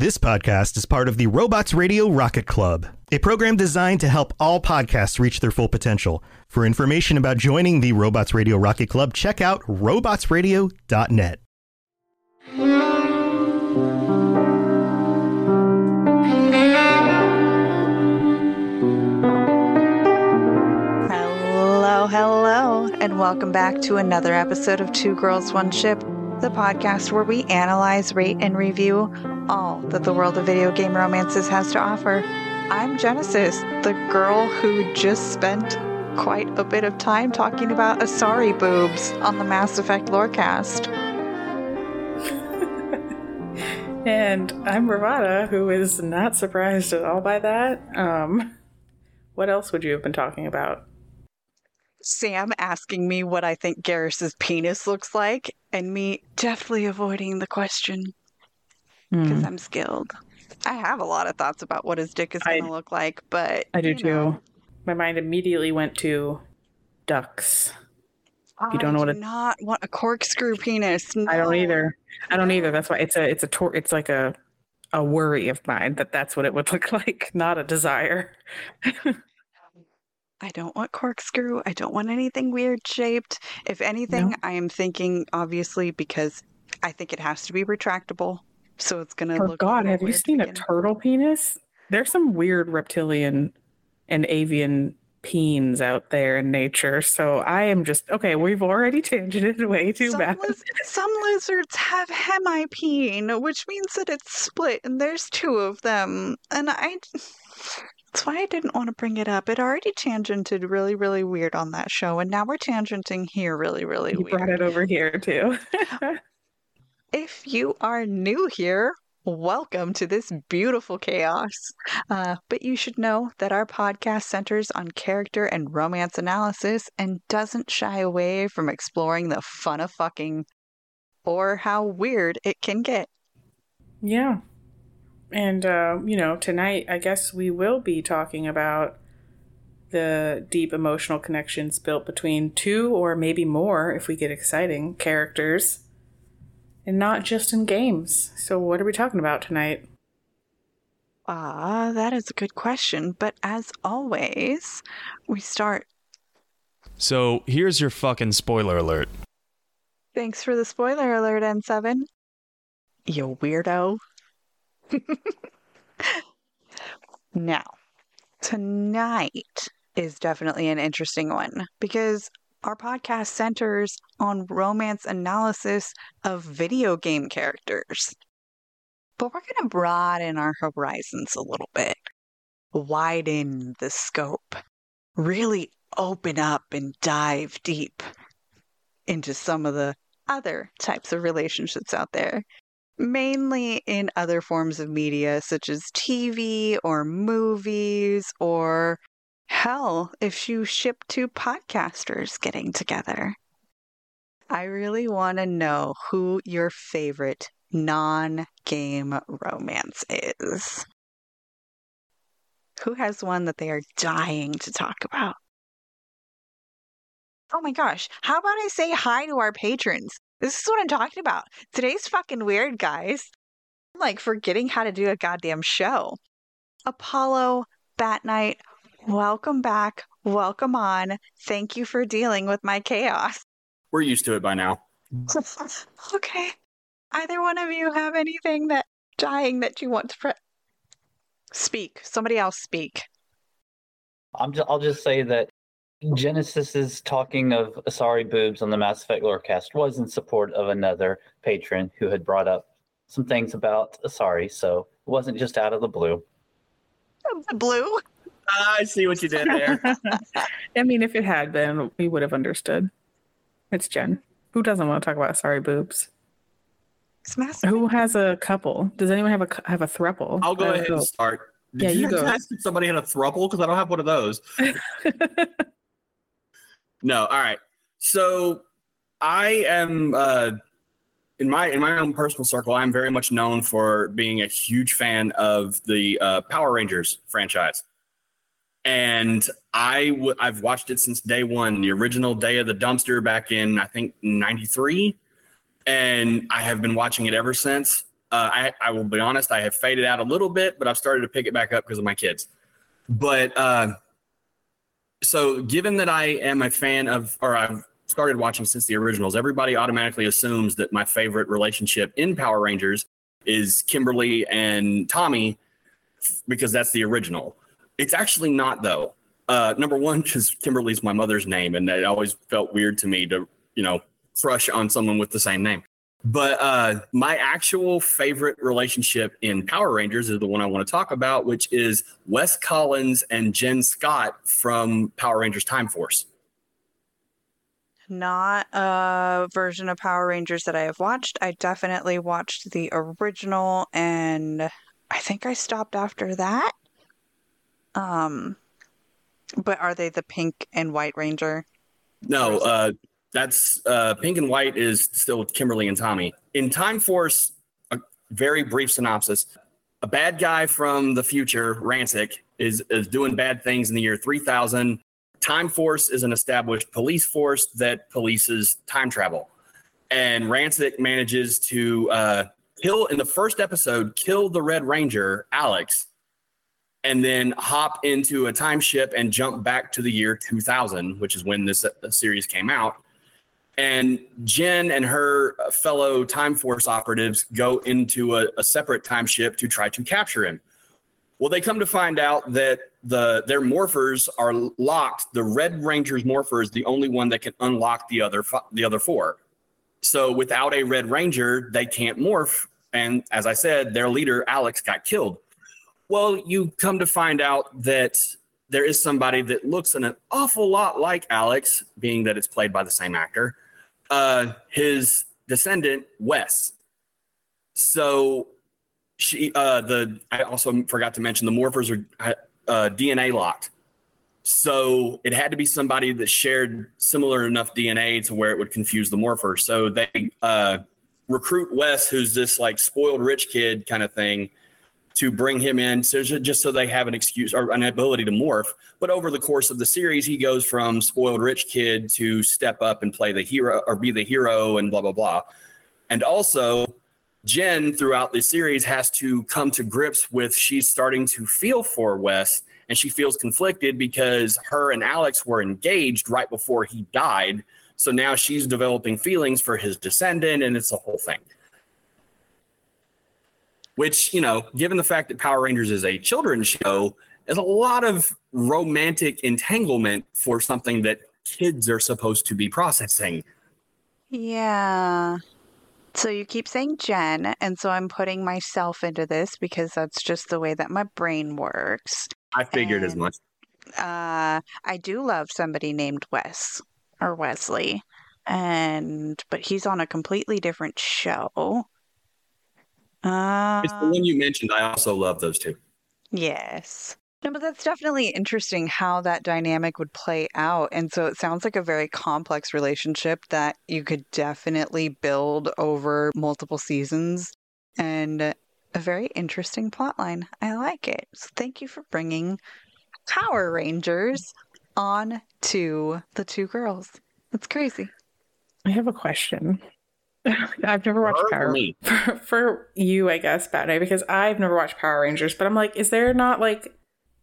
This podcast is part of the Robots Radio Rocket Club, a program designed to help all podcasts reach their full potential. For information about joining the Robots Radio Rocket Club, check out robotsradio.net. Hello, hello, and welcome back to another episode of Two Girls, One Ship, the podcast where we analyze, rate, and review all that the world of video game romances has to offer. I'm Jennasis, the girl who just spent quite a bit of time talking about Asari boobs on the Mass Effect Lorecast. And I'm Virvada, who is not surprised at all by that. Um, what else would you have been talking about? Sam asking me what I think Garrus's penis looks like, and me deftly avoiding the question because Hmm. I'm skilled. I have a lot of thoughts about what his dick is going to look like, but I do too. know, My mind immediately went to ducks. you don't I know what do it- not want a corkscrew penis. I don't either. I don't either. That's why it's a it's a tor- it's like a a worry of mine that that's what it would look like, not a desire. I don't want corkscrew. I don't want anything weird shaped. If anything, No. I am thinking obviously because I think it has to be retractable, so it's going to Oh look. God, have you seen a turtle penis? There's some weird reptilian and avian peens out there in nature. So I am just okay. We've already tangented it way too some, bad. liz- some lizards have hemipene, which means that it's split, and there's two of them. And I, that's why I didn't want to bring it up. It already tangented really, really weird on that show, and now we're tangenting here really, really You weird. brought it over here too. If you are new here, welcome to this beautiful chaos. Uh, but you should know that our podcast centers on character and romance analysis and doesn't shy away from exploring the fun of fucking or how weird it can get. Yeah. And, uh, you know, tonight, I guess we will be talking about the deep emotional connections built between two or maybe more, if we get exciting, characters. And not just in games. So, what are we talking about tonight? Ah, that is a good question. But as always, we start. So here's your fucking spoiler alert. Thanks for the spoiler alert, N7. You weirdo. now, tonight is definitely an interesting one because our podcast centers on romance analysis of video game characters. But we're going to broaden our horizons a little bit, widen the scope, really open up and dive deep into some of the other types of relationships out there, mainly in other forms of media such as TV or movies or hell, if you ship two podcasters getting together. I really want to know who your favorite non game romance is. Who has one that they are dying to talk about? Oh my gosh, how about I say hi to our patrons? This is what I'm talking about. Today's fucking weird, guys. I'm like forgetting how to do a goddamn show. Apollo, Bat Knight, welcome back. Welcome on. Thank you for dealing with my chaos. We're used to it by now. okay. Either one of you have anything that dying that you want to pre- Speak. Somebody else speak. I'm just, I'll just say that Jennasis's talking of Asari boobs on the Mass Effect Lorecast was in support of another patron who had brought up some things about Asari, so it wasn't just out of the blue. Blue. I see what you did there. I mean, if it had been, we would have understood. It's Jen. Who doesn't want to talk about sorry boobs? It's Mass Who has a couple? Does anyone have a have a thruple? I'll go Uh, ahead and start. Did Yeah, you, you go. ask if somebody had a thruple? Because I don't have one of those. No, all right. So I am uh in my in my own personal circle, I'm very much known for being a huge fan of the uh, Power Rangers franchise. And I w- I've watched it since day one, the original Day of the Dumpster back in I think '93, and I have been watching it ever since. Uh, I, I will be honest, I have faded out a little bit, but I've started to pick it back up because of my kids. But uh, so given that I am a fan of, or I've started watching since the originals, everybody automatically assumes that my favorite relationship in Power Rangers is Kimberly and Tommy because that's the original. It's actually not though. Uh, number one, because Kimberly's my mother's name, and it always felt weird to me to, you know, crush on someone with the same name. But uh, my actual favorite relationship in Power Rangers is the one I want to talk about, which is Wes Collins and Jen Scott from Power Rangers Time Force. Not a version of Power Rangers that I have watched. I definitely watched the original and I think I stopped after that. Um but are they the pink and white ranger? No, uh, that's uh, Pink and White is still with Kimberly and Tommy. In Time Force, a very brief synopsis. A bad guy from the future, Ransik, is, is doing bad things in the year 3000. Time Force is an established police force that polices time travel. And Ransik manages to uh, kill, in the first episode, kill the Red Ranger, Alex, and then hop into a time ship and jump back to the year 2000, which is when this uh, series came out. And Jen and her fellow Time Force operatives go into a, a separate time ship to try to capture him. Well, they come to find out that the their morphers are locked. The Red Ranger's morpher is the only one that can unlock the other the other four. So without a Red Ranger, they can't morph. And as I said, their leader Alex got killed. Well, you come to find out that there is somebody that looks an awful lot like Alex, being that it's played by the same actor. Uh, his descendant, Wes. So she, uh, the I also forgot to mention the morphers are uh, DNA locked. So it had to be somebody that shared similar enough DNA to where it would confuse the morpher. So they uh, recruit Wes, who's this like spoiled rich kid kind of thing, to bring him in so just so they have an excuse or an ability to morph. But over the course of the series, he goes from spoiled rich kid to step up and play the hero or be the hero and blah blah blah. And also, Jen throughout the series has to come to grips with she's starting to feel for Wes and she feels conflicted because her and Alex were engaged right before he died. So now she's developing feelings for his descendant and it's a whole thing which you know given the fact that power rangers is a children's show is a lot of romantic entanglement for something that kids are supposed to be processing Yeah. So you keep saying Jen, and so I'm putting myself into this because that's just the way that my brain works. i figured as much Uh, I do love somebody named Wes or Wesley, and but he's on a completely different show. Uh, it's the one you mentioned i also love those two Yes. No, but that's definitely interesting how that dynamic would play out. And so it sounds like a very complex relationship that you could definitely build over multiple seasons and a very interesting plot line. I like it. So thank you for bringing Power Rangers on to the two girls. That's crazy. I have a question. I've never watched Her Power me? for, for you, I guess, Batman, because I've never watched Power Rangers. But I'm like, is there not like,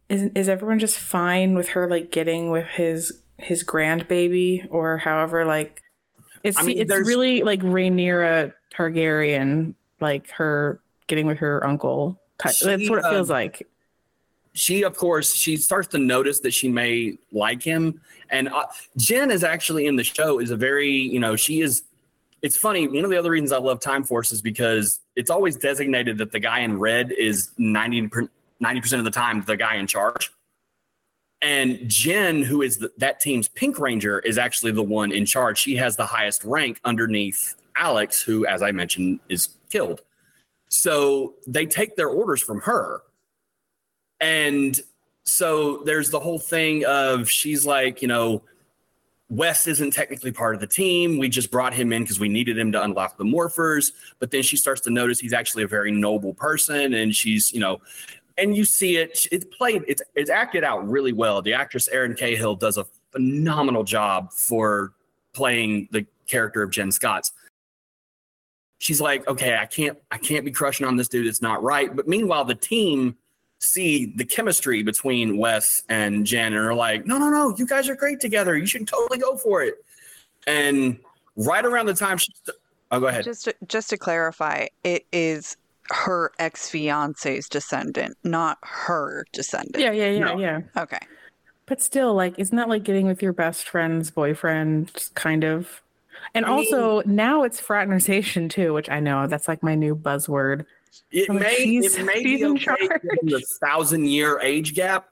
is is everyone just fine with her like getting with his his grandbaby or however like? It's I mean, it's really like Rhaenyra Targaryen, like her getting with her uncle. That's what it feels um, like. she of course she starts to notice that she may like him and uh, jen is actually in the show is a very you know she is it's funny one of the other reasons i love time force is because it's always designated that the guy in red is 90 percent of the time the guy in charge. And jen who is the, that team's pink ranger is actually the one in charge. She has the highest rank underneath alex who as i mentioned is killed. So they take their orders from her. And so there's the whole thing of she's like, you know, Wes isn't technically part of the team. We just brought him in because we needed him to unlock the morphers. But then she starts to notice he's actually a very noble person, and she's, you know, and you see it. It's played. It's it's acted out really well. The actress Erin Cahill does a phenomenal job for playing the character of Jen Scotts. She's like, okay, I can't, I can't be crushing on this dude. It's not right. But meanwhile, the team see the chemistry between Wes and Jen and are like, no, no, no, you guys are great together. You should totally go for it. And right around the time she, st- oh, go ahead. Just to, just to clarify, it is her ex fiance's descendant, not her descendant. Yeah, yeah, yeah, No. yeah. Okay. But still, like, isn't that like getting with your best friend's boyfriend, kind of? And I mean- also, now it's fraternization too, which I know that's like my new buzzword. It Like, may, it may be okay the thousand year age gap.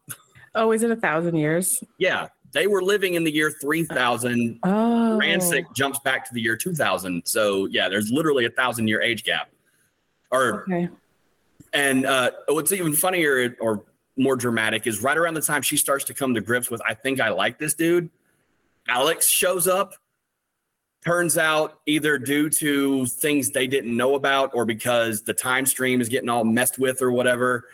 Oh, is it a thousand years? Yeah, they were living in the year 3000. Oh, Ransik jumps back to the year 2000. So yeah, there's literally a thousand year age gap. Or okay. and uh, what's even funnier or more dramatic is right around the time she starts to come to grips with, I think I like this dude. Alex shows up. Turns out, either due to things they didn't know about or because the time stream is getting all messed with or whatever,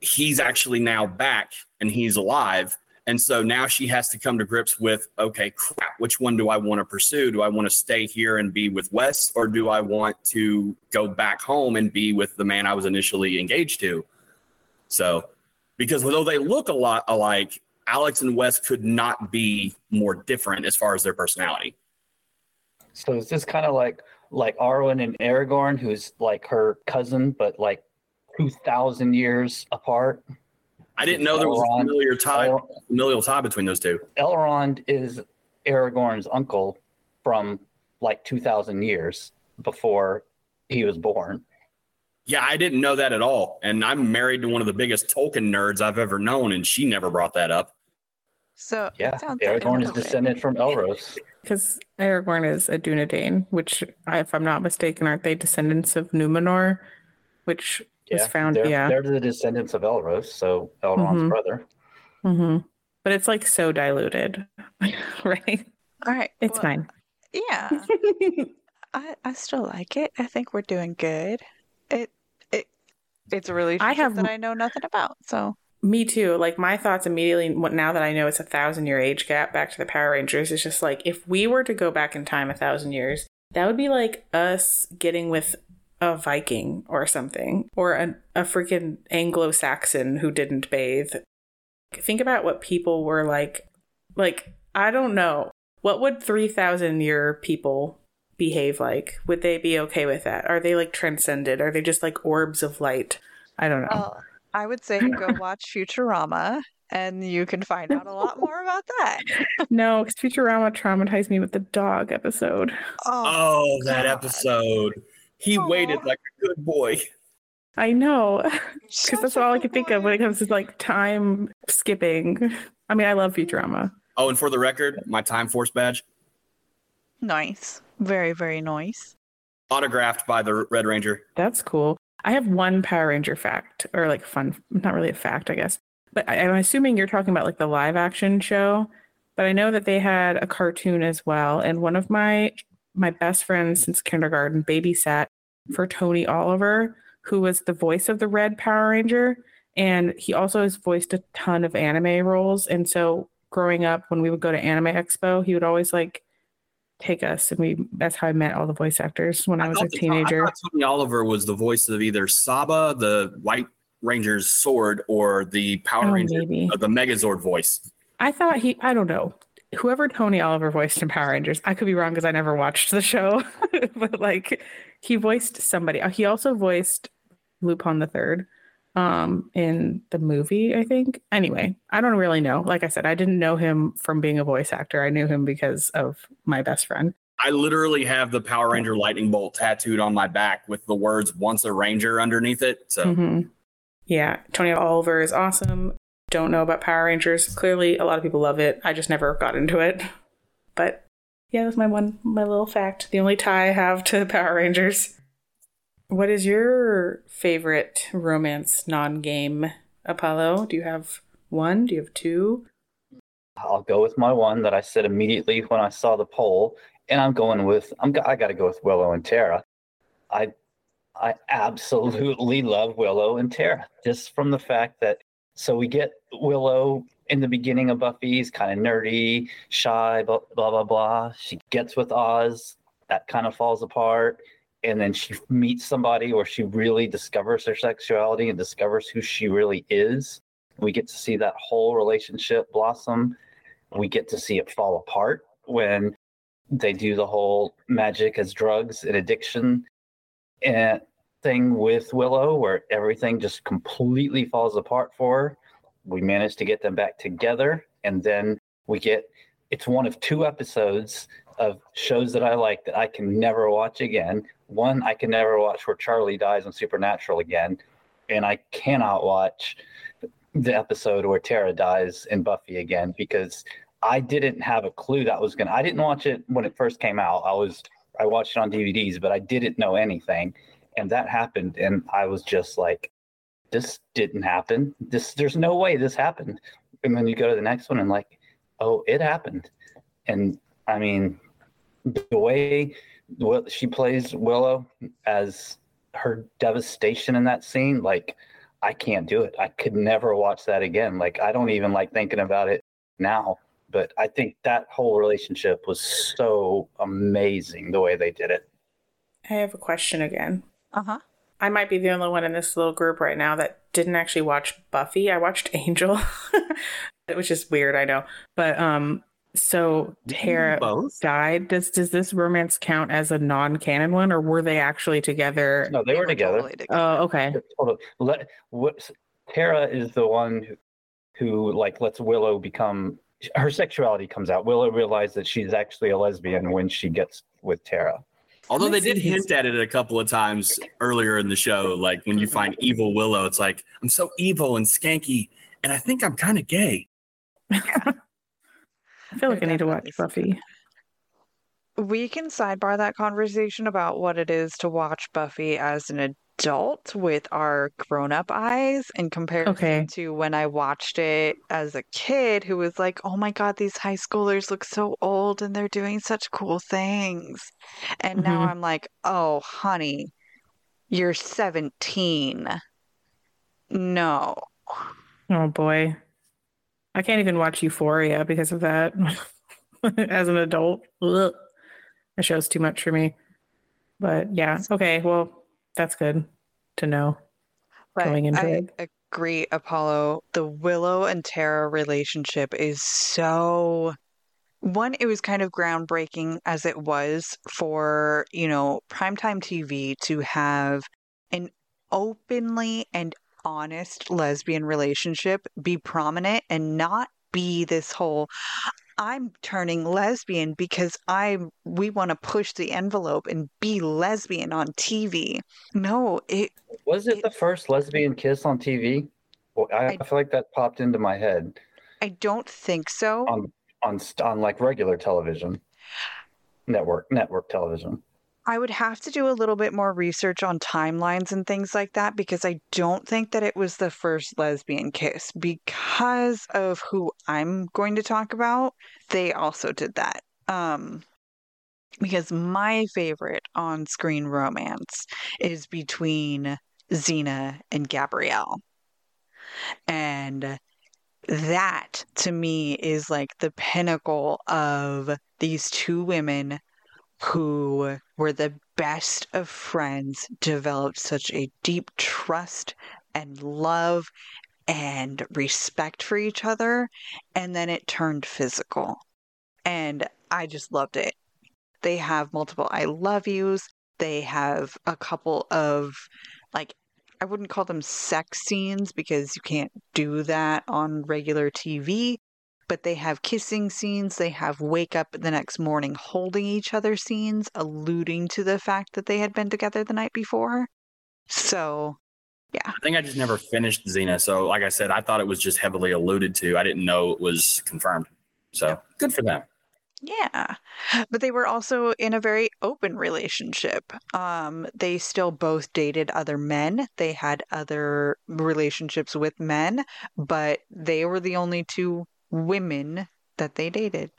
he's actually now back and he's alive. And so now she has to come to grips with okay, crap, which one do I want to pursue? Do I want to stay here and be with Wes or do I want to go back home and be with the man I was initially engaged to? So, because though they look a lot alike, Alex and Wes could not be more different as far as their personality. So is this kind of like like Arwen and Aragorn, who's like her cousin, but like two thousand years apart? I didn't know there was a Elrond. familiar tie, El- familial tie between those two. Elrond is Aragorn's uncle from like two thousand years before he was born. Yeah, I didn't know that at all. And I'm married to one of the biggest Tolkien nerds I've ever known, and she never brought that up. So Yeah, Aragorn is descended from Elros. Because Aragorn is a Dunedain, which, if I'm not mistaken, aren't they descendants of Numenor? Which is found, they're, yeah. they're the descendants of Elros, so Elrond's Mhm. brother. hmm But it's like so diluted, right? All right. It's well, fine. Yeah. I, I still like it. I think we're doing good. It it it's a relationship have- that I know nothing about. So Me too. Like my thoughts immediately now that I know it's a thousand year age gap back to the Power Rangers is just like if we were to go back in time a thousand years, that would be like us getting with a Viking or something, or a, a freaking Anglo Saxon who didn't bathe. Think about what people were like. Like I don't know. What would three thousand year people behave like? Would they be okay with that? Are they like transcended? Are they just like orbs of light? I don't know. well, I would say go watch Futurama and you can find out a lot more about that. No, because Futurama traumatized me with the dog episode. Oh, oh that episode. He Aw. waited like a good boy. I know, because that's all I can think of when it comes to like time skipping. I mean, I love Futurama. Oh, and for the record, my Time Force badge Nice. Very, very nice. autographed by the Red Ranger. That's cool. I have one Power Ranger fact, or like fun, not really a fact, I guess. But I, I'm assuming you're talking about like the live action show. But I know that they had a cartoon as well, and one of my my best friends since kindergarten babysat for Tony Oliver, who was the voice of the Red Power Ranger, and he also has voiced a ton of anime roles. And so growing up, when we would go to Anime Expo, he would always like take us, and we that's how I met all the voice actors when I, was a the- teenager. I Tony Oliver was the voice of either Saba, the White Ranger's sword, or the Power Oh, Ranger, uh, the Megazord voice. I thought he, I don't know, whoever Tony Oliver voiced in Power Rangers. I could be wrong because I never watched the show, but like he voiced somebody. Uh, He also voiced Lupin the Third. Um in the movie, I think. Anyway, I don't really know. Like I said, I didn't know him from being a voice actor. I knew him because of my best friend. I literally have the Power Ranger lightning bolt tattooed on my back with the words "Once a Ranger" underneath it. So Mhm. Yeah, Tony Oliver is awesome. Don't know about Power Rangers. Clearly, a lot of people love it. I just never got into it. But yeah, that's my one, my little fact. The only tie I have to Power Rangers. What is your favorite romance non-game, Apollo? Do you have one? Do you have two? I'll go with my one that I said immediately when I saw the poll, and I'm going with I'm I got to go with Willow and Tara. I I absolutely love Willow and Tara just from the fact that so we get Willow in the beginning of Buffy's kind of nerdy, shy, blah blah blah blah. She gets with Oz, that kind of falls apart, and then she meets somebody or she really discovers her sexuality and discovers who she really is. We get to see that whole relationship blossom. We get to see it fall apart when they do the whole magic as drugs and addiction and thing with Willow, where everything just completely falls apart for her. We manage to get them back together, and then we get it's one of two episodes of shows that I like that I can never watch again. One, I can never watch where Charlie dies on Supernatural again, and I cannot watch the episode where Tara dies in Buffy again because I didn't have a clue that was gonna. I didn't watch it when it first came out. I was I watched it on DVDs, but I didn't know anything, and that happened, and I was just like, "This didn't happen. This there's no way this happened." And then you go to the next one and like, "Oh, it happened," and I mean, the way what she plays Willow as her devastation in that scene, like I can't do it. I could never watch that again. Like I don't even like thinking about it now. But I think that whole relationship was so amazing the way they did it. I have a question again. Uh huh. I might be the only one in this little group right now that didn't actually watch Buffy. I watched Angel, which is weird, I know. But um, so Tara both? died. Does does this romance count as a non-canon one, or were they actually together? No, they were together. totally together. Oh, okay. Hold on. Let what Tara is the one who, who like lets Willow become her sexuality comes out. Willow realizes that she's actually a lesbian when she gets with Tara. Although they did hint at it a couple of times earlier in the show, like when you find evil Willow, it's like I'm so evil and skanky, and I think I'm kind of gay. I feel like I They're need to watch Buffy. We can sidebar that conversation about what it is to watch Buffy as an adult with our grown up eyes in comparison Okay. to when I watched it as a kid who was like, oh my God, these high schoolers look so old and they're doing such cool things. And now Mhm. I'm like, oh, honey, you're 17. No. Oh boy, I can't even watch Euphoria because of that. As an adult, Ugh. the show's too much for me. But yeah, okay, well, that's good to know. But Going into I it. agree, Apollo. The Willow and Tara relationship is so. One, it was kind of groundbreaking as it was for, you know, primetime TV to have an openly and honest lesbian relationship be prominent and not be this whole I'm turning lesbian because I we want to push the envelope and be lesbian on TV. No, it Was it the first lesbian kiss on TV? Well, I, I- I feel like that popped into my head I don't think so. on on on like regular television, network network television. I would have to do a little bit more research on timelines and things like that because I don't think that it was the first lesbian kiss. Because of who I'm going to talk about, they also did that. Um, because my favorite on screen romance is between Xena and Gabrielle. And that to me is like the pinnacle of these two women who were the best of friends, developed such a deep trust and love and respect for each other, and then it turned physical. And I just loved it. They have multiple I love yous. They have a couple of like I wouldn't call them sex scenes because you can't do that on regular TV, but they have kissing scenes. They have wake up the next morning holding each other scenes, alluding to the fact that they had been together the night before. So, yeah. I think I just never finished Xena. So, like I said, I thought it was just heavily alluded to. I didn't know it was confirmed. So, good for them. Yeah. But they were also in a very open relationship. Um, they still both dated other men. They had other relationships with men, but they were the only two women that they dated.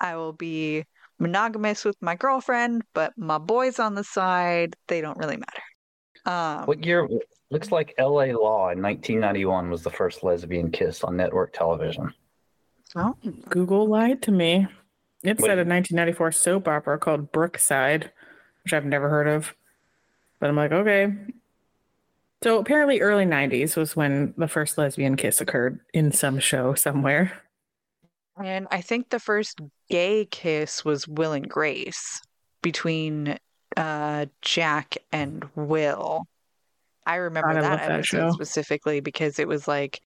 I will be monogamous with my girlfriend, but my boys on the side, they don't really matter. Um, What year? Looks like L.A. Law in 1991 was the first lesbian kiss on network television. oh, Google lied to me. It Wait. said a 1994 soap opera called Brookside, which I've never heard of. But I'm like, okay. So apparently, early 90s was when the first lesbian kiss occurred in some show somewhere. And I think the first gay kiss was Will and Grace between uh, Jack and Will. I remember I that episode show. specifically because it was like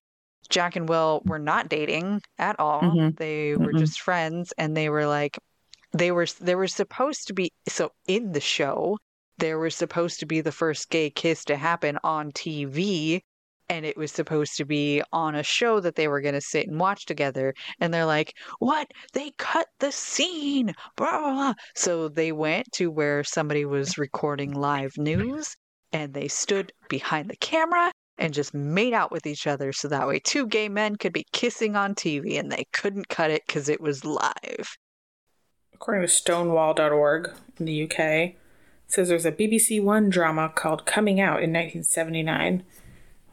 Jack and Will were not dating at all. Mhm. They were Mm-mm. just friends and they were like they were they were supposed to be so in the show there was supposed to be the first gay kiss to happen on TV and it was supposed to be on a show that they were going to sit and watch together and they're like what they cut the scene blah, blah, blah. so they went to where somebody was recording live news and they stood behind the camera and just made out with each other so that way two gay men could be kissing on TV and they couldn't cut it because it was live. According to stonewall.org in the UK, says there's a BBC One drama called Coming Out in 1979.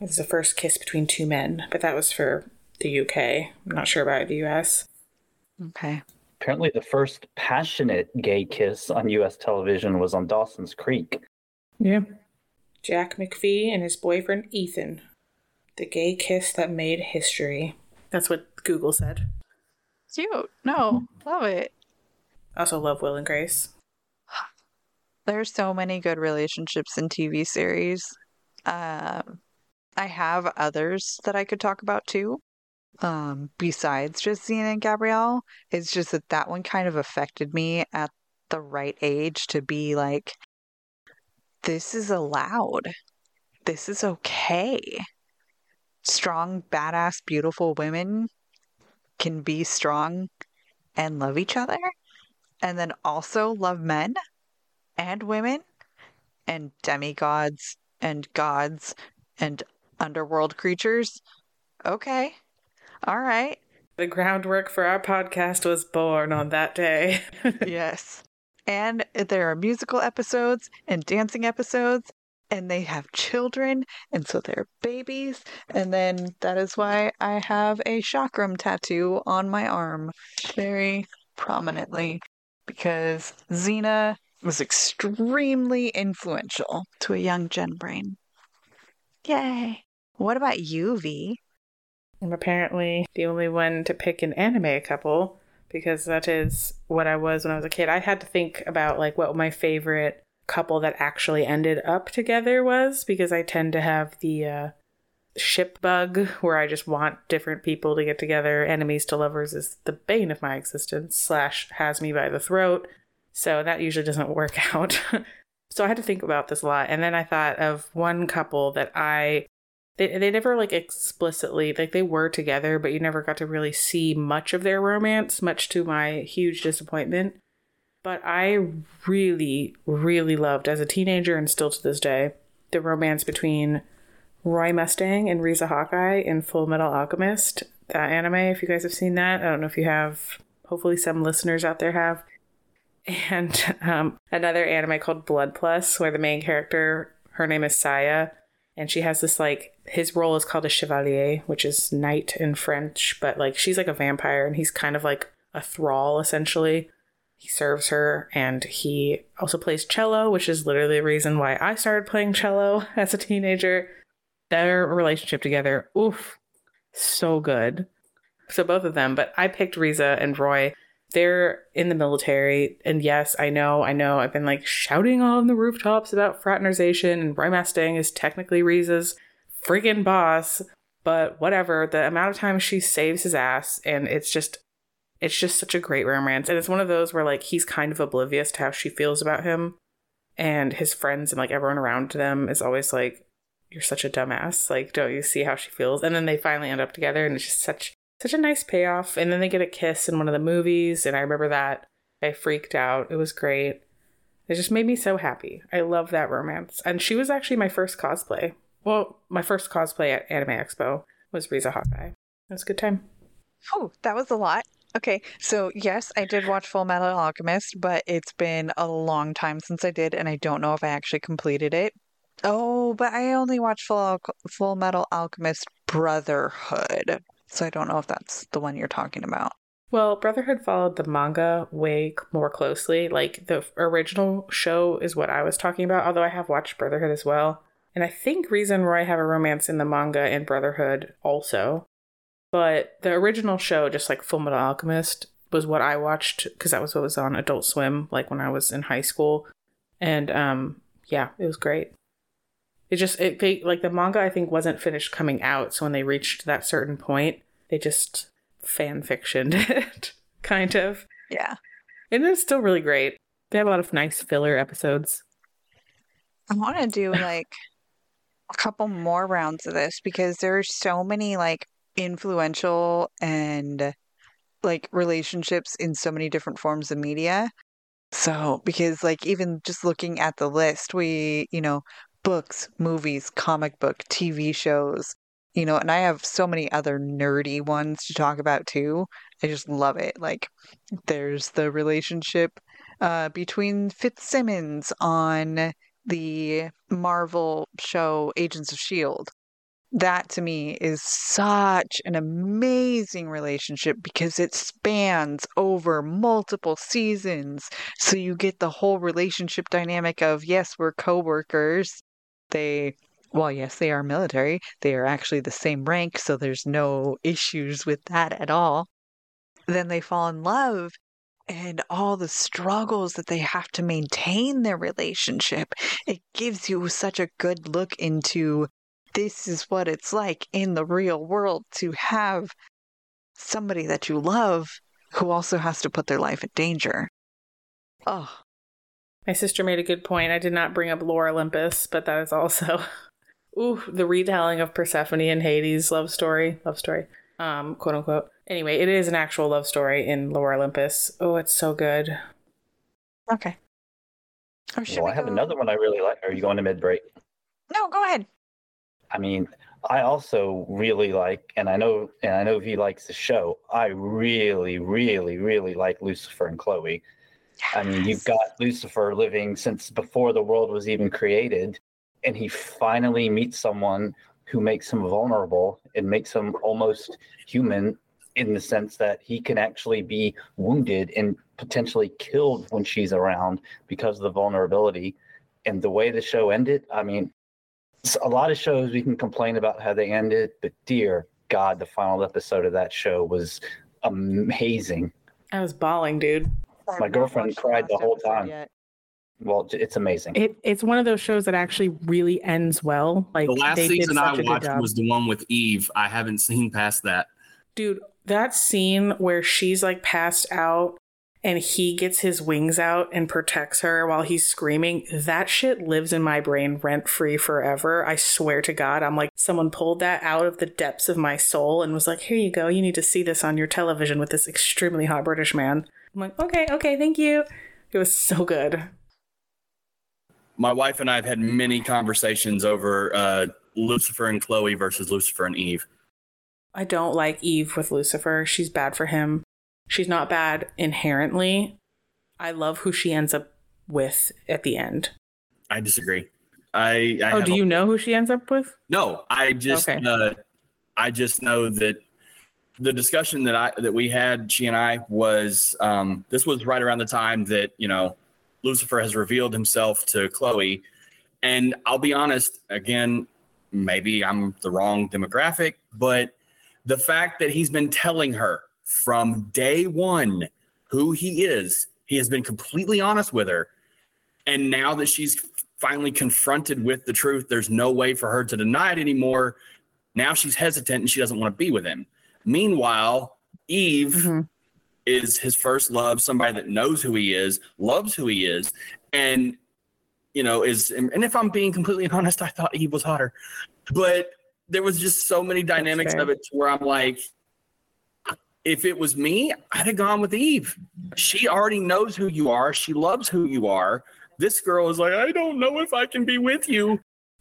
It was the first kiss between two men, but that was for the UK. I'm not sure about the US. Okay. Apparently, the first passionate gay kiss on U.S. television was on Dawson's Creek. Yeah. Jack McPhee and his boyfriend Ethan. The gay kiss that made history. That's what Google said. Cute. No, love it. Also love Will and Grace. There's so many good relationships in TV series. Um, I have others that I could talk about too. Um, besides just Xena and Gabrielle, it's just that that one kind of affected me at the right age to be like, this is allowed. This is okay. Strong, badass, beautiful women can be strong and love each other, and then also love men and women and demigods and gods and underworld creatures. Okay. All right. The groundwork for our podcast was born on that day. yes. And there are musical episodes and dancing episodes, and they have children, and so they're babies. And then that is why I have a chakram tattoo on my arm very prominently, because Xena was extremely influential to a young Gen brain. Yay. What about you, V? I'm apparently the only one to pick an anime couple because that is what I was when I was a kid. I had to think about like what my favorite couple that actually ended up together was because I tend to have the uh, ship bug where I just want different people to get together. Enemies to lovers is the bane of my existence, slash, has me by the throat. So that usually doesn't work out. so I had to think about this a lot. And then I thought of one couple that I they they never like explicitly like they were together, but you never got to really see much of their romance, much to my huge disappointment. But I really, really loved as a teenager and still to this day the romance between Roy Mustang and Riza Hawkeye in Full Metal Alchemist. That anime, if you guys have seen that, I don't know if you have. Hopefully, some listeners out there have. And um, another anime called Blood Plus, where the main character, her name is Saya, and she has this like his role is called a chevalier, which is knight in French, but like she's like a vampire and he's kind of like a thrall essentially. He serves her and he also plays cello, which is literally the reason why I started playing cello as a teenager. Their relationship together, oof, so good. So both of them, but I picked Riza and Roy they're in the military. And yes, I know, I know, I've been like shouting on the rooftops about fraternization, and Roy Mustang is technically Riza's friggin' boss. But whatever, the amount of time she saves his ass, and it's just, it's just such a great romance. And it's one of those where like he's kind of oblivious to how she feels about him, and his friends and like everyone around them is always like, "You're such a dumbass." Like, don't you see how she feels? And then they finally end up together, and it's just such such a nice payoff. And then they get a kiss in one of the movies, and I remember that. I freaked out. It was great. It just made me so happy. I love that romance. And she was actually my first cosplay. Well, my first cosplay at Anime Expo was Riza Hawkeye. It was a good time. Oh, that was a lot. Okay, so yes, I did watch Full Metal Alchemist, but it's been a long time since I did, and I don't know if I actually completed it. Oh, but I only watched Full, Al- Full Metal Alchemist Brotherhood, so I don't know if that's the one you're talking about. Well, Brotherhood followed the manga way more closely. Like the original show is what I was talking about, although I have watched Brotherhood as well. And I think Reason Roy have a romance in the manga and Brotherhood also. But the original show, just like Full Metal Alchemist, was what I watched because that was what was on Adult Swim, like when I was in high school. And um, yeah, it was great. It just it they, like the manga I think wasn't finished coming out, so when they reached that certain point, they just fan fictioned it, kind of. Yeah. And it's still really great. They have a lot of nice filler episodes. I want to do like a couple more rounds of this because there are so many like influential and like relationships in so many different forms of media. So, because like even just looking at the list, we, you know, books, movies, comic book, TV shows, you know, and I have so many other nerdy ones to talk about too. I just love it. Like there's the relationship uh, between Fitzsimmons on the Marvel show Agents of S.H.I.E.L.D. That to me is such an amazing relationship because it spans over multiple seasons. So you get the whole relationship dynamic of yes, we're coworkers. They well, yes, they are military. They are actually the same rank, so there's no issues with that at all. Then they fall in love and all the struggles that they have to maintain their relationship. It gives you such a good look into this is what it's like in the real world to have somebody that you love who also has to put their life in danger. Oh, My sister made a good point. I did not bring up Lore Olympus, but that is also ooh, the retelling of Persephone and Hades love story. Love story. Um, quote unquote. Anyway, it is an actual love story in Lore Olympus. Oh, it's so good. okay. Or should Well, we I have go- another one I really like. Are you going to mid break? No, go ahead. I mean, I also really like, and I know, and I know V likes the show. I really, really, really like Lucifer and Chloe. I mean, you've got Lucifer living since before the world was even created, and he finally meets someone who makes him vulnerable and makes him almost human in the sense that he can actually be wounded and potentially killed when she's around because of the vulnerability. And the way the show ended, I mean, a lot of shows we can complain about how they ended, but dear God, the final episode of that show was amazing. I was bawling, dude. I've My girlfriend cried the last whole time. yet. Well, it's amazing. It it's one of those shows that actually really ends well. Like The last they did season such I a watched was the one with Eve. I haven't seen past that. Dude, that scene where she's like passed out and he gets his wings out and protects her while he's screaming, that shit lives in my brain rent free forever. I swear to God. I'm like, someone pulled that out of the depths of my soul and was like, here you go. You need to see this on your television with this extremely hot British man. I'm like, okay, okay, thank you. It was so good. My wife and I have had many conversations over uh, Lucifer and Chloe versus Lucifer and Eve. I don't like Eve with Lucifer. She's bad for him. She's not bad inherently. I love who she ends up with at the end. I disagree. I, I oh, do a- you know who she ends up with? No, I just Okay. uh, I just know that the discussion that I that we had, she and I, was um, this was right around the time that you know Lucifer has revealed himself to Chloe, and I'll be honest, again, maybe I'm the wrong demographic, but the fact that he's been telling her from day one who he is. He has been completely honest with her. And now that she's finally confronted with the truth, there's no way for her to deny it anymore. Now she's hesitant and she doesn't want to be with him. Meanwhile, Eve Mm-hmm. is his first love, somebody that knows who he is, loves who he is, and you know, is and if I'm being completely honest, I thought Eve was hotter. But there was just so many dynamics of it to where I'm like, if it was me, I'd have gone with Eve. She already knows who you are. She loves who you are. This girl is like, I don't know if I can be with you.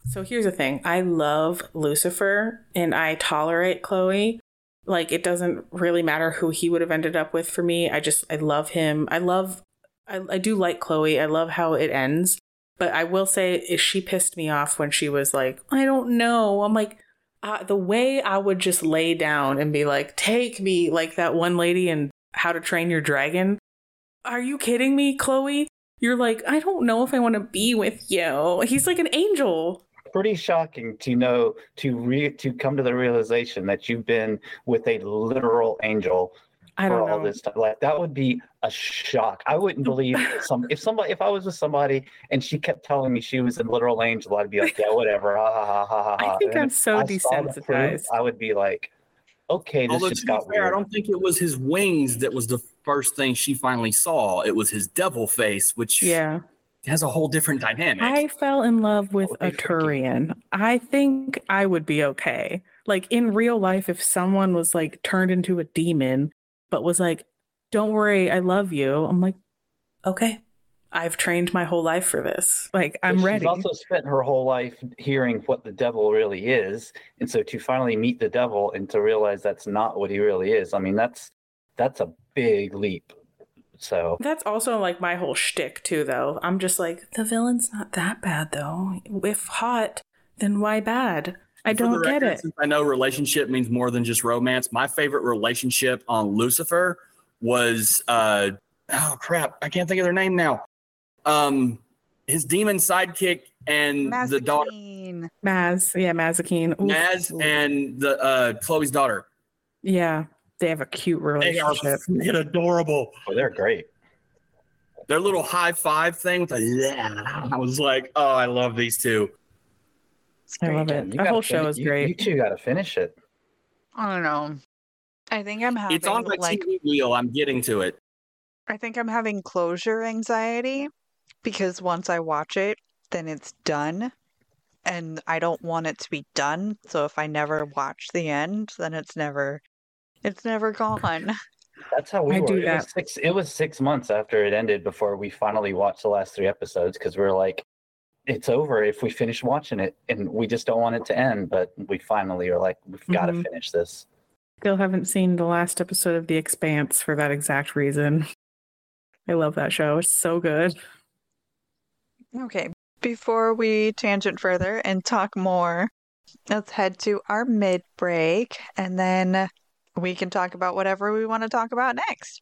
So here's the thing I love Lucifer and I tolerate Chloe. Like, it doesn't really matter who he would have ended up with for me. I just, I love him. I love, I, I do like Chloe. I love how it ends. But I will say, she pissed me off when she was like, I don't know. I'm like, uh, the way I would just lay down and be like, take me, like that one lady in How to Train Your Dragon. Are you kidding me, Chloe? You're like, I don't know if I want to be with you. He's like an angel. Pretty shocking to know to re to come to the realization that you've been with a literal angel I for don't all know. this time. Like that would be a shock. I wouldn't believe some if somebody if I was with somebody and she kept telling me she was a literal angel, I'd be like, yeah, whatever. Ha ha ha ha ha. I think And I'm so I saw the proof, desensitized. I would be like, okay, this Although to just be got fair, I don't think it was his wings that was the first thing she finally saw. It was his devil face, which Yeah. Has a whole different dynamic. I fell in love with a. Turian. I think I would be okay. Like in real life, if someone was like turned into a demon, but was like, don't worry, I love you, I'm like, okay. I've trained my whole life for this. Like, I'm But ready. She's also spent her whole life hearing what the devil really is, and so to finally meet the devil and to realize that's not what he really is. I mean, that's that's a big leap. So That's also like my whole shtick too, though. I'm just like the villain's not that bad, though. If hot, then why bad? I For don't get record, it. Since I know relationship means more than just romance. My favorite relationship on Lucifer was uh oh crap, I can't think of their name now. Um his demon sidekick and the daughter Mazikeen. Maz, yeah, Mazikeen. Oof. Maz and the uh Chloe's daughter. yeah, they have a cute relationship. They are relationship. freaking adorable. oh, they're great. Their little high five thing with the yeah. I was like, oh, I love these two. I love it. The whole show is you- great. You two got to finish it. I don't know. I think I'm having It's on my like TV wheel. I'm getting to it. I think I'm having closure anxiety because once I watch it, then it's done. And I don't want it to be done. So if I never watch the end, then it's never it's never gone. That's how we I were. do it, was that. six, it was six months after it ended before we finally watched the last three episodes because we were like, it's over if we finish watching it, and we just don't want it to end. But we finally are like, we've got to mm-hmm. finish this. Still haven't seen the last episode of The Expanse for that exact reason. I love that show. It's so good. Okay, before we tangent further and talk more, let's head to our mid break and then we can talk about whatever we want to talk about next.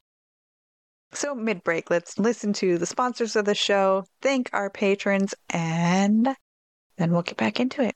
So, mid break, let's listen to the sponsors of the show, thank our patrons, and then we'll get back into it.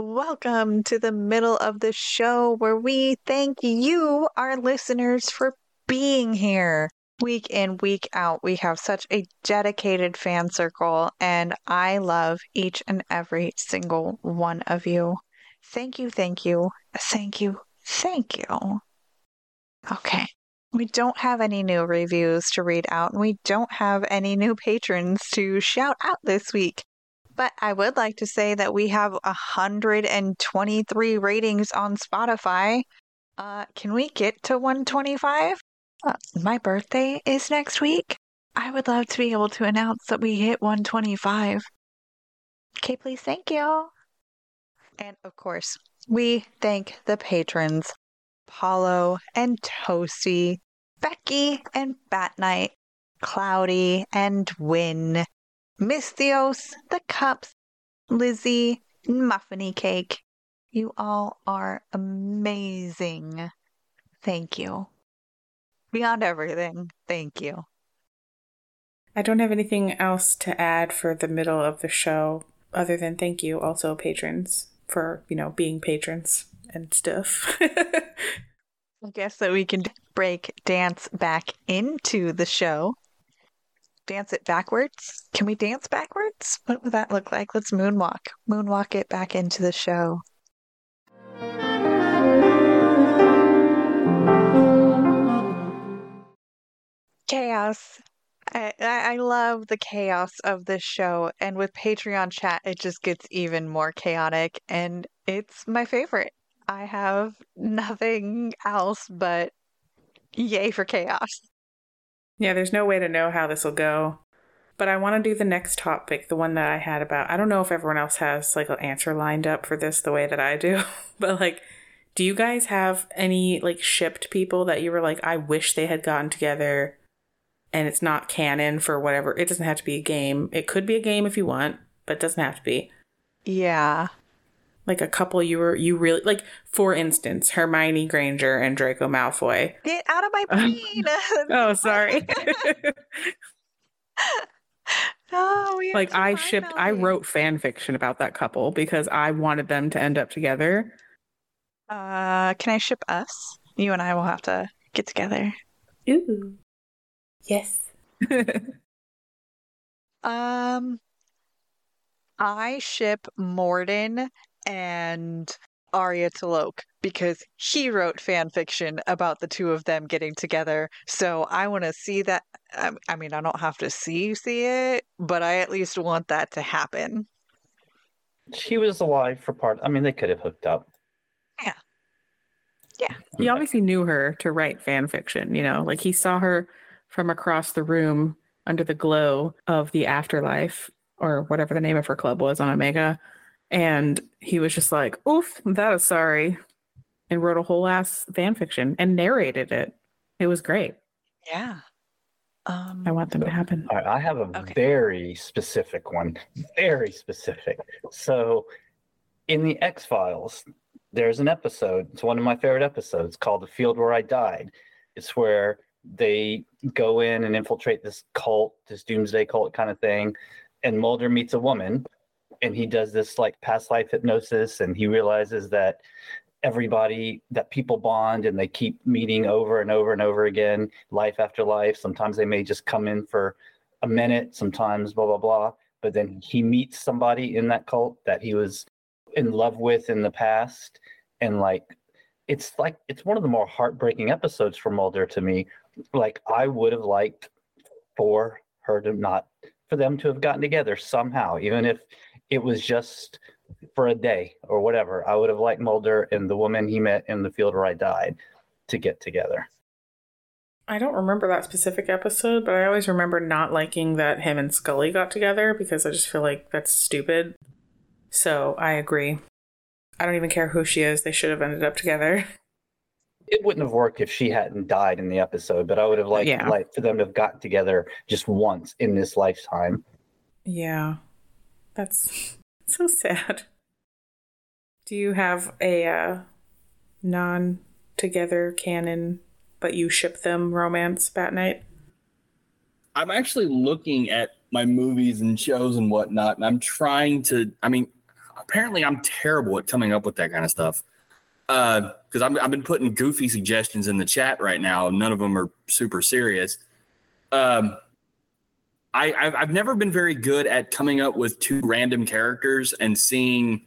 Welcome to the middle of the show where we thank you, our listeners, for being here. Week in, week out, we have such a dedicated fan circle, and I love each and every single one of you. Thank you, thank you, thank you, thank you. Okay. We don't have any new reviews to read out, and we don't have any new patrons to shout out this week. But I would like to say that we have 123 ratings on Spotify. Uh, can we get to 125? Uh, my birthday is next week. I would love to be able to announce that we hit 125. Okay, please, thank you. And of course, we thank the patrons Paulo and Toasty, Becky and Bat Knight, Cloudy and Win, Mystios, The Cups, Lizzie, Muffiny Cake. You all are amazing. Thank you. Beyond everything, thank you. I don't have anything else to add for the middle of the show other than thank you also patrons for, you know, being patrons and stuff. I guess that we can break dance back into the show. Dance it backwards. Can we dance backwards? What would that look like? Let's moonwalk. Moonwalk it back into the show. Chaos. I, I love the chaos of this show, and with Patreon chat, it just gets even more chaotic, and it's my favorite. I have nothing else but yay for chaos. Yeah, there's no way to know how this will go. But I want to do the next topic, the one that I had about. I don't know if everyone else has like an answer lined up for this the way that I do, but like, do you guys have any like shipped people that you were like, I wish they had gotten together and it's not canon for whatever? It doesn't have to be a game. It could be a game if you want, but it doesn't have to be. Yeah. Like a couple you were, you really, like, for instance, Hermione Granger and Draco Malfoy. Get out of my brain! oh, sorry. no, we like I shipped I wrote fan fiction about that couple because I wanted them to end up together. Uh, can I ship us? You and I will have to get together. Ooh. Yes. Um, I ship Mordin and Aria T'Loak because he wrote fan fiction about the two of them getting together. So I want to see that. I, I mean, I don't have to see you see it, but I at least want that to happen. She was alive for part. I mean, they could have hooked up. Yeah. Yeah. He obviously knew her to write fan fiction, you know, like he saw her from across the room under the glow of the afterlife or whatever the name of her club was on Omega. And he was just like, oof, that is sorry. And wrote a whole ass fan fiction and narrated it. It was great. Yeah. Um, I want them to happen. All right, I have a very specific one. Very specific. So, in the X Files, there's an episode. It's one of my favorite episodes called "The Field Where I Died." It's where they go in and infiltrate this cult, this doomsday cult kind of thing, and Mulder meets a woman, and he does this like past life hypnosis, and he realizes that everybody that people bond and they keep meeting over and over and over again life after life. Sometimes they may just come in for a minute sometimes blah blah blah. But then he meets somebody in that cult that he was in love with in the past. And like it's like it's one of the more heartbreaking episodes for Mulder to me. Like I would have liked for her to not for them to have gotten together somehow even if it was just for a day or whatever. I would have liked Mulder and the woman he met in the field where I died to get together. I don't remember that specific episode, but I always remember not liking that him and Scully got together because I just feel like that's stupid. So I agree. I don't even care who she is. They should have ended up together. It wouldn't have worked if she hadn't died in the episode, but I would have liked Yeah. like for them to have gotten together just once in this lifetime. Yeah. That's so sad. Do you have a uh, non together canon, but you ship them romance, Bat Night? I'm actually looking at my movies and shows and whatnot, and I'm trying to. I mean, apparently, I'm terrible at coming up with that kind of stuff. Uh because I've, I've been putting goofy suggestions in the chat right now. None of them are super serious. Um, I, I've, I've never been very good at coming up with two random characters and seeing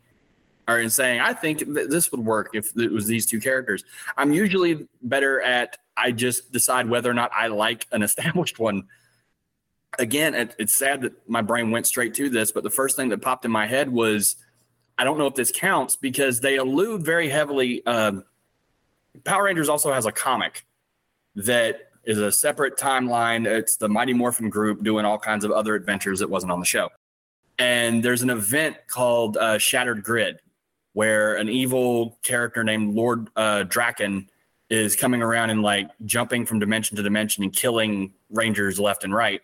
or in saying I think th- this would work if it was these two characters. I'm usually better at I just decide whether or not I like an established one. Again, it, it's sad that my brain went straight to this, but the first thing that popped in my head was I don't know if this counts because they allude very heavily. Um, Power Rangers also has a comic that is a separate timeline. It's the Mighty Morphin Group doing all kinds of other adventures that wasn't on the show. And there's an event called uh, Shattered Grid where an evil character named Lord uh, Drakkon is coming around and like jumping from dimension to dimension and killing rangers left and right.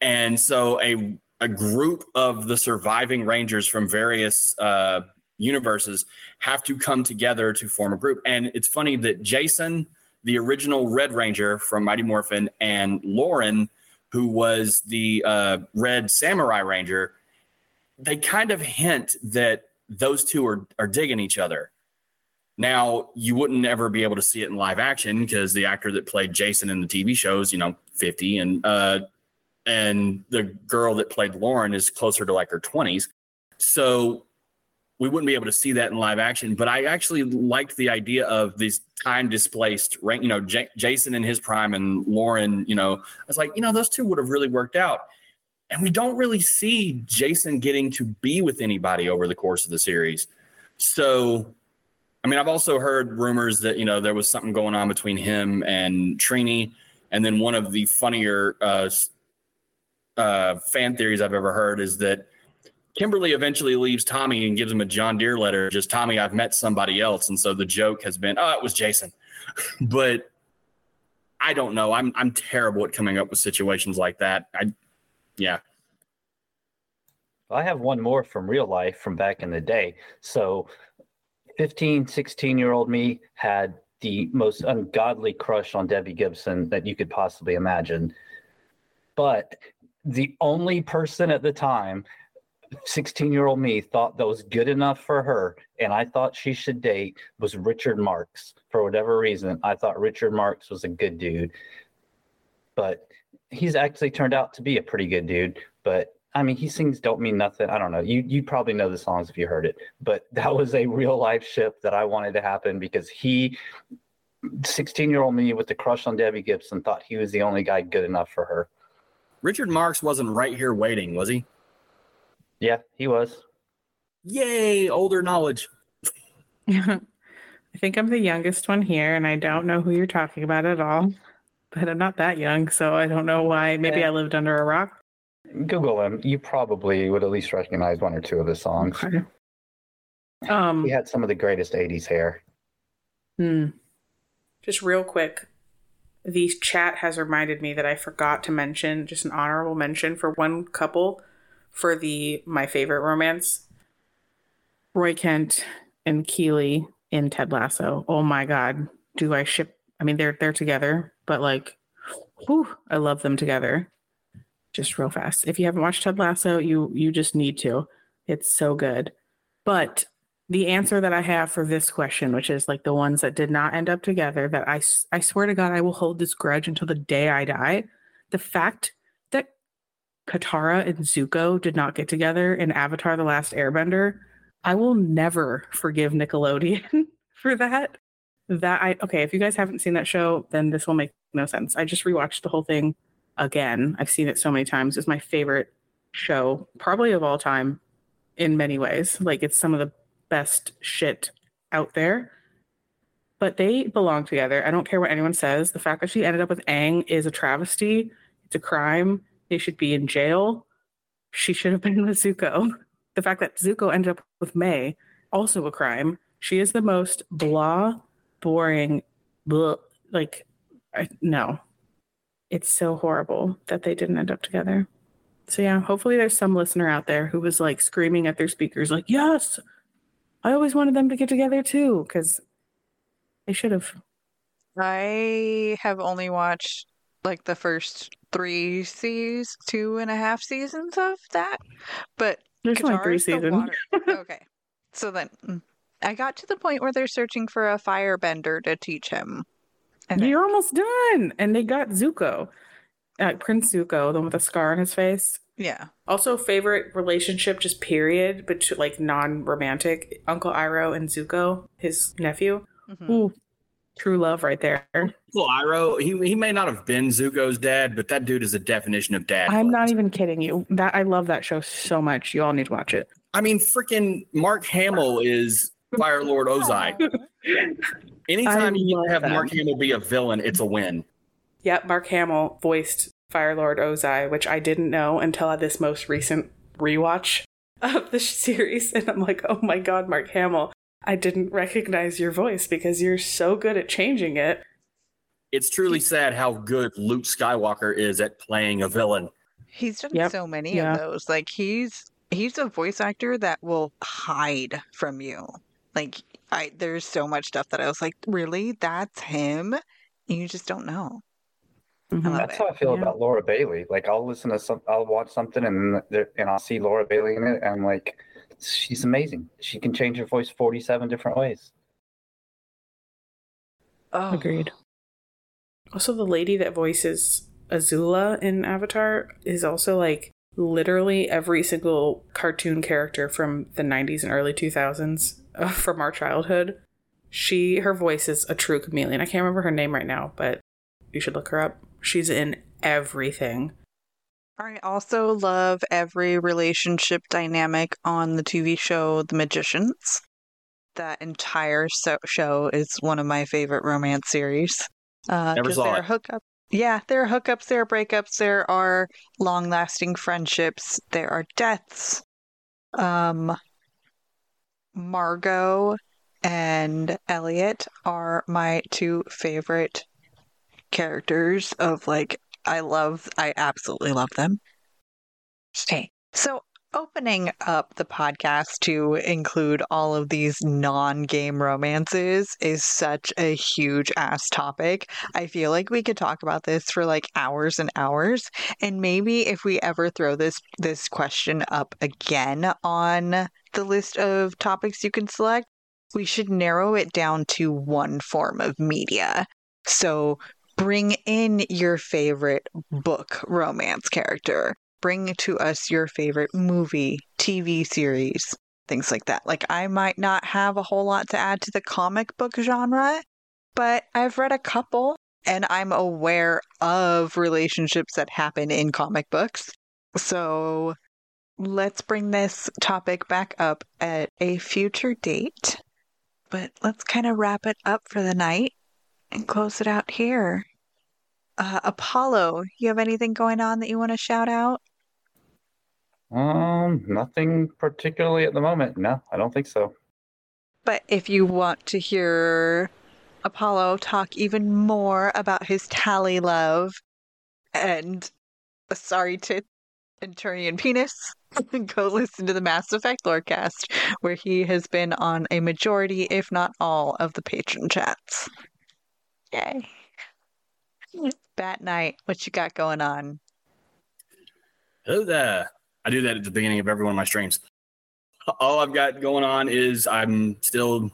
And so a a group of the surviving rangers from various uh, universes have to come together to form a group. And it's funny that Jason, the original Red Ranger from Mighty Morphin, and Lauren, who was the uh, Red Samurai Ranger, they kind of hint that those two are are digging each other. Now, you wouldn't ever be able to see it in live action because the actor that played Jason in the TV shows, you know, 50 and uh and the girl that played Lauren is closer to like her 20s. So we wouldn't be able to see that in live action, but I actually liked the idea of these time displaced, right? You know, J- Jason in his prime and Lauren, you know, I was like, you know, those two would have really worked out. And we don't really see Jason getting to be with anybody over the course of the series. So, I mean, I've also heard rumors that, you know, there was something going on between him and Trini. And then one of the funnier uh, uh, fan theories I've ever heard is that Kimberly eventually leaves Tommy and gives him a John Deere letter. Just Tommy, I've met somebody else, and so the joke has been, oh, it was Jason. but I don't know. I'm I'm terrible at coming up with situations like that. I, yeah. I have one more from real life from back in the day. So 15, 16 year old me had the most ungodly crush on Debbie Gibson that you could possibly imagine. But the only person at the time 16 year old me thought that was good enough for her and I thought she should date was Richard Marx. For whatever reason, I thought Richard Marx was a good dude. But he's actually turned out to be a pretty good dude. But I mean, he sings "Don't Mean Nothing." I don't know. You you probably know the songs if you heard it, but that was a real life ship that I wanted to happen because he, sixteen year old me with the crush on Debbie Gibson, thought he was the only guy good enough for her. Richard Marx wasn't right here waiting, was he? Yeah, he was. Yay, older knowledge. I think I'm the youngest one here, and I don't know who you're talking about at all. But I'm not that young, so I don't know why. Maybe I lived under a rock. Google him. You probably would at least recognize one or two of his songs. Um, he had some of the greatest '80s hair. Hmm. Just real quick, the chat has reminded me that I forgot to mention just an honorable mention for one couple for the my favorite romance. Roy Kent and Keeley in Ted Lasso. Oh my god, do I ship? I mean, they're they're together, but like, whew, I love them together. Just real fast. If you haven't watched Ted Lasso, you you just need to. It's so good. But the answer that I have for this question, which is like the ones that did not end up together, that I, I swear to God, I will hold this grudge until the day I die. The fact Katara and Zuko did not get together in Avatar The Last Airbender, I will never forgive Nickelodeon for that. That I, okay, if you guys haven't seen that show, then this will make no sense. I just rewatched the whole thing again. I've seen it so many times. It's my favorite show, probably of all time in many ways. Like it's some of the best shit out there. But they belong together. I don't care what anyone says. The fact that she ended up with Aang is a travesty. It's a crime. They should be in jail. She should have been with Zuko. The fact that Zuko ended up with Mai, also a crime. She is the most blah, boring, blah, like, I, no. It's so horrible that they didn't end up together. So, yeah, hopefully there's some listener out there who was like screaming at their speakers, like, yes, I always wanted them to get together too, because they should have. I have only watched like the first three seasons, two and a half seasons of that. But There's only three seasons. okay. So then mm, I got to the point where they're searching for a firebender to teach him. And You're almost done. And they got Zuko, uh, Prince Zuko, the one with the scar on his face. Yeah. Also, favorite relationship, just period, but like non-romantic. Uncle Iroh and Zuko, his nephew. Mhm. Ooh, true love right there. Well, Iroh, he he may not have been Zuko's dad, but that dude is a definition of dad. I'm not even kidding you. That I love that show so much. You all need to watch it. I mean, freaking Mark Hamill is Fire Lord Ozai. Anytime I you have that. Mark Hamill be a villain, it's a win. Yep, Mark Hamill voiced Fire Lord Ozai, which I didn't know until this most recent rewatch of the series. And I'm like, oh my god, Mark Hamill, I didn't recognize your voice because you're so good at changing it. It's truly sad how good Luke Skywalker is at playing a villain. He's done Yep. so many Yeah. of those. Like he's he's a voice actor that will hide from you. Like I there's so much stuff that I was like, really? That's him? You just don't know. I mm-hmm. love That's it. how I feel Yeah. about Laura Bailey. Like I'll listen to some, I'll watch something, and there, and I'll see Laura Bailey in it, and I'm like, she's amazing. She can change her voice 47 different ways. Oh, Agreed. Also, the lady that voices Azula in Avatar is also like literally every single cartoon character from the 90s and early 2000s uh, from our childhood. She, her voice is a true chameleon. I can't remember her name right now, but you should look her up. She's in everything. I also love every relationship dynamic on the TV show The Magicians. That entire so- show is one of my favorite romance series. Uh, Never saw there are it. hookup. Yeah, there are hookups, there are breakups, there are long-lasting friendships, there are deaths. Um, Margo and Eliot are my two favorite characters of like I love I absolutely love them. Okay. So opening up the podcast to include all of these non-game romances is such a huge ass topic. I feel like we could talk about this for like hours and hours and maybe if we ever throw this this question up again on the list of topics you can select, we should narrow it down to one form of media. So bring in your favorite book romance character. Bring to us your favorite movie, TV series, things like that. Like, I might not have a whole lot to add to the comic book genre, but I've read a couple and I'm aware of relationships that happen in comic books. So let's bring this topic back up at a future date. But let's kind of wrap it up for the night and close it out here. Uh, Apollo, you have anything going on that you want to shout out? Um, nothing particularly at the moment. No, I don't think so. But if you want to hear Apollo talk even more about his Tali love and sorry and Turian penis, go listen to the Mass Effect Lorecast, where he has been on a majority, if not all, of the patron chats. Yay. Bat night, what you got going on? Hello there. I do that at the beginning of every one of my streams. All I've got going on is I'm still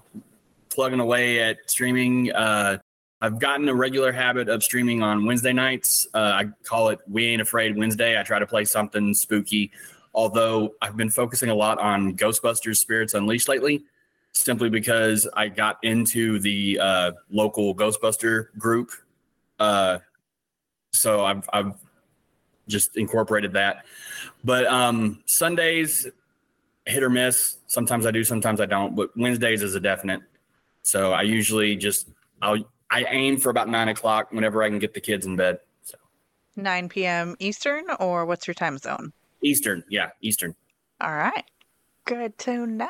plugging away at streaming. Uh, I've gotten a regular habit of streaming on Wednesday nights. Uh, I call it We Ain't Afraid Wednesday. I try to play something spooky, although I've been focusing a lot on Ghostbusters Spirits Unleashed lately, simply because I got into the uh, local Ghostbuster group. Uh, so I've, I've just incorporated that. But um, Sundays, hit or miss. Sometimes I do, sometimes I don't. But Wednesdays is a definite. So I usually just I'll I aim for about nine o'clock whenever I can get the kids in bed. So 9 p.m. Eastern, or what's your time zone? Eastern, yeah, Eastern. All right. Good to know.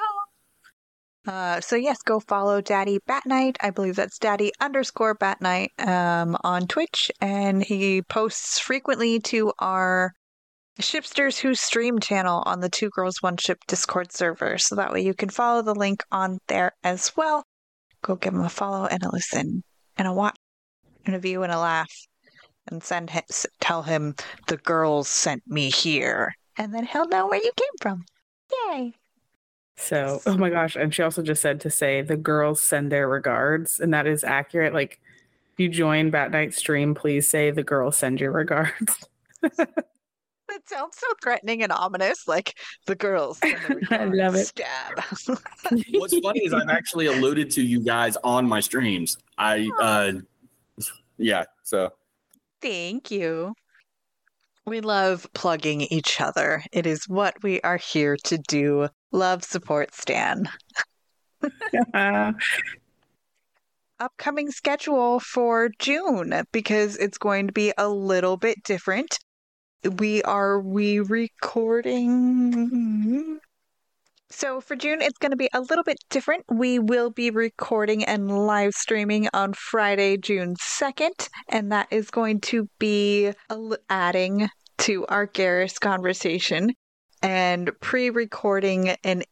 Uh, so yes, go follow Daddy Bat Night. I believe that's Daddy underscore Bat Night um, on Twitch, and he posts frequently to our Shipsters Who Stream channel on the Two Girls One Ship Discord server. So that way you can follow the link on there as well. Go give him a follow and a listen and a watch and a view and a laugh, and send him, tell him the girls sent me here, and then he'll know where you came from. Yay! So, oh my gosh. And she also just said to say the girls send their regards. And that is accurate. Like, if you join Bat Night stream, please say the girls send your regards. That sounds so threatening and ominous. Like the girls. I love it. Stab. What's funny is I've actually alluded to you guys on my streams. I, uh, yeah, so Thank you. We love plugging each other. It is what we are here to do. Love, support, Stan. Upcoming schedule for June because it's going to be a little bit different. We are we recording so for June, it's going to be a little bit different. We will be recording and live streaming on Friday, June 2nd, and that is going to be adding to our Garrus conversation and pre-recording an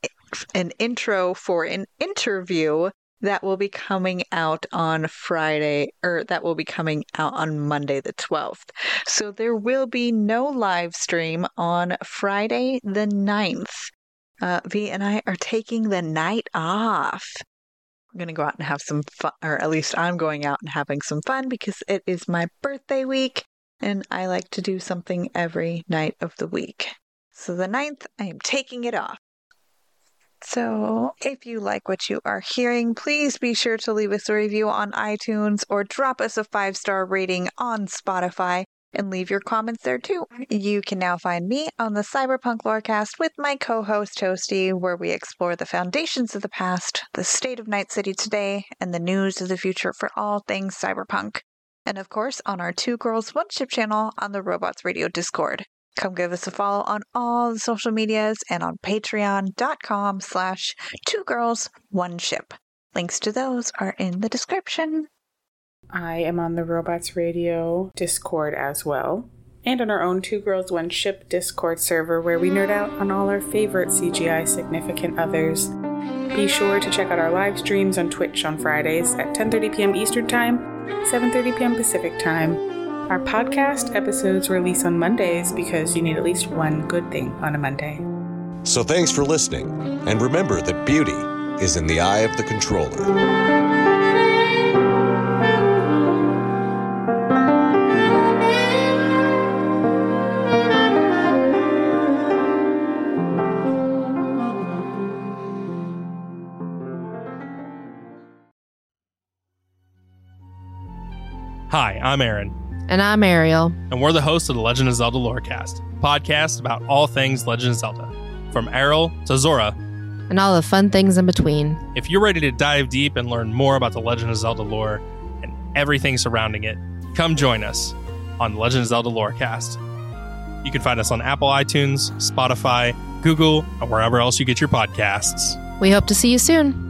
an intro for an interview that will be coming out on Friday or that will be coming out on Monday the 12th. So there will be no live stream on Friday the 9th. Uh, V and I are taking the night off. We're going to go out and have some fun, or at least I'm going out and having some fun because it is my birthday week and I like to do something every night of the week. So the 9th, I am taking it off. So, if you like what you are hearing, please be sure to leave us a review on iTunes or drop us a five star rating on Spotify and leave your comments there too. You can now find me on the Cyberpunk Lorecast with my co host Toasty, where we explore the foundations of the past, the state of Night City today, and the news of the future for all things cyberpunk. And of course, on our Two Girls One Ship channel on the Robots Radio Discord. Come give us a follow on all the social medias and on patreon.com slash two girls one ship. Links to those are in the description. I am on the Robots Radio Discord as well, and on our own Two Girls One Ship Discord server where we nerd out on all our favorite CGI significant others. Be sure to check out our live streams on Twitch on Fridays at 10:30 p.m. Eastern Time, 7:30 p.m. Pacific Time. Our podcast episodes release on Mondays because you need at least one good thing on a Monday. So thanks for listening, and remember that beauty is in the eye of the controller. Hi, I'm Aaron, And I'm Ariel. and we're the hosts of the Legend of Zelda Lorecast, a podcast about all things Legend of Zelda, from Aryll to Zora. And all the fun things in between. If you're ready to dive deep and learn more about the Legend of Zelda lore and everything surrounding it, come join us on the Legend of Zelda Lorecast. You can find us on Apple iTunes, Spotify, Google, or wherever else you get your podcasts. We hope to see you soon.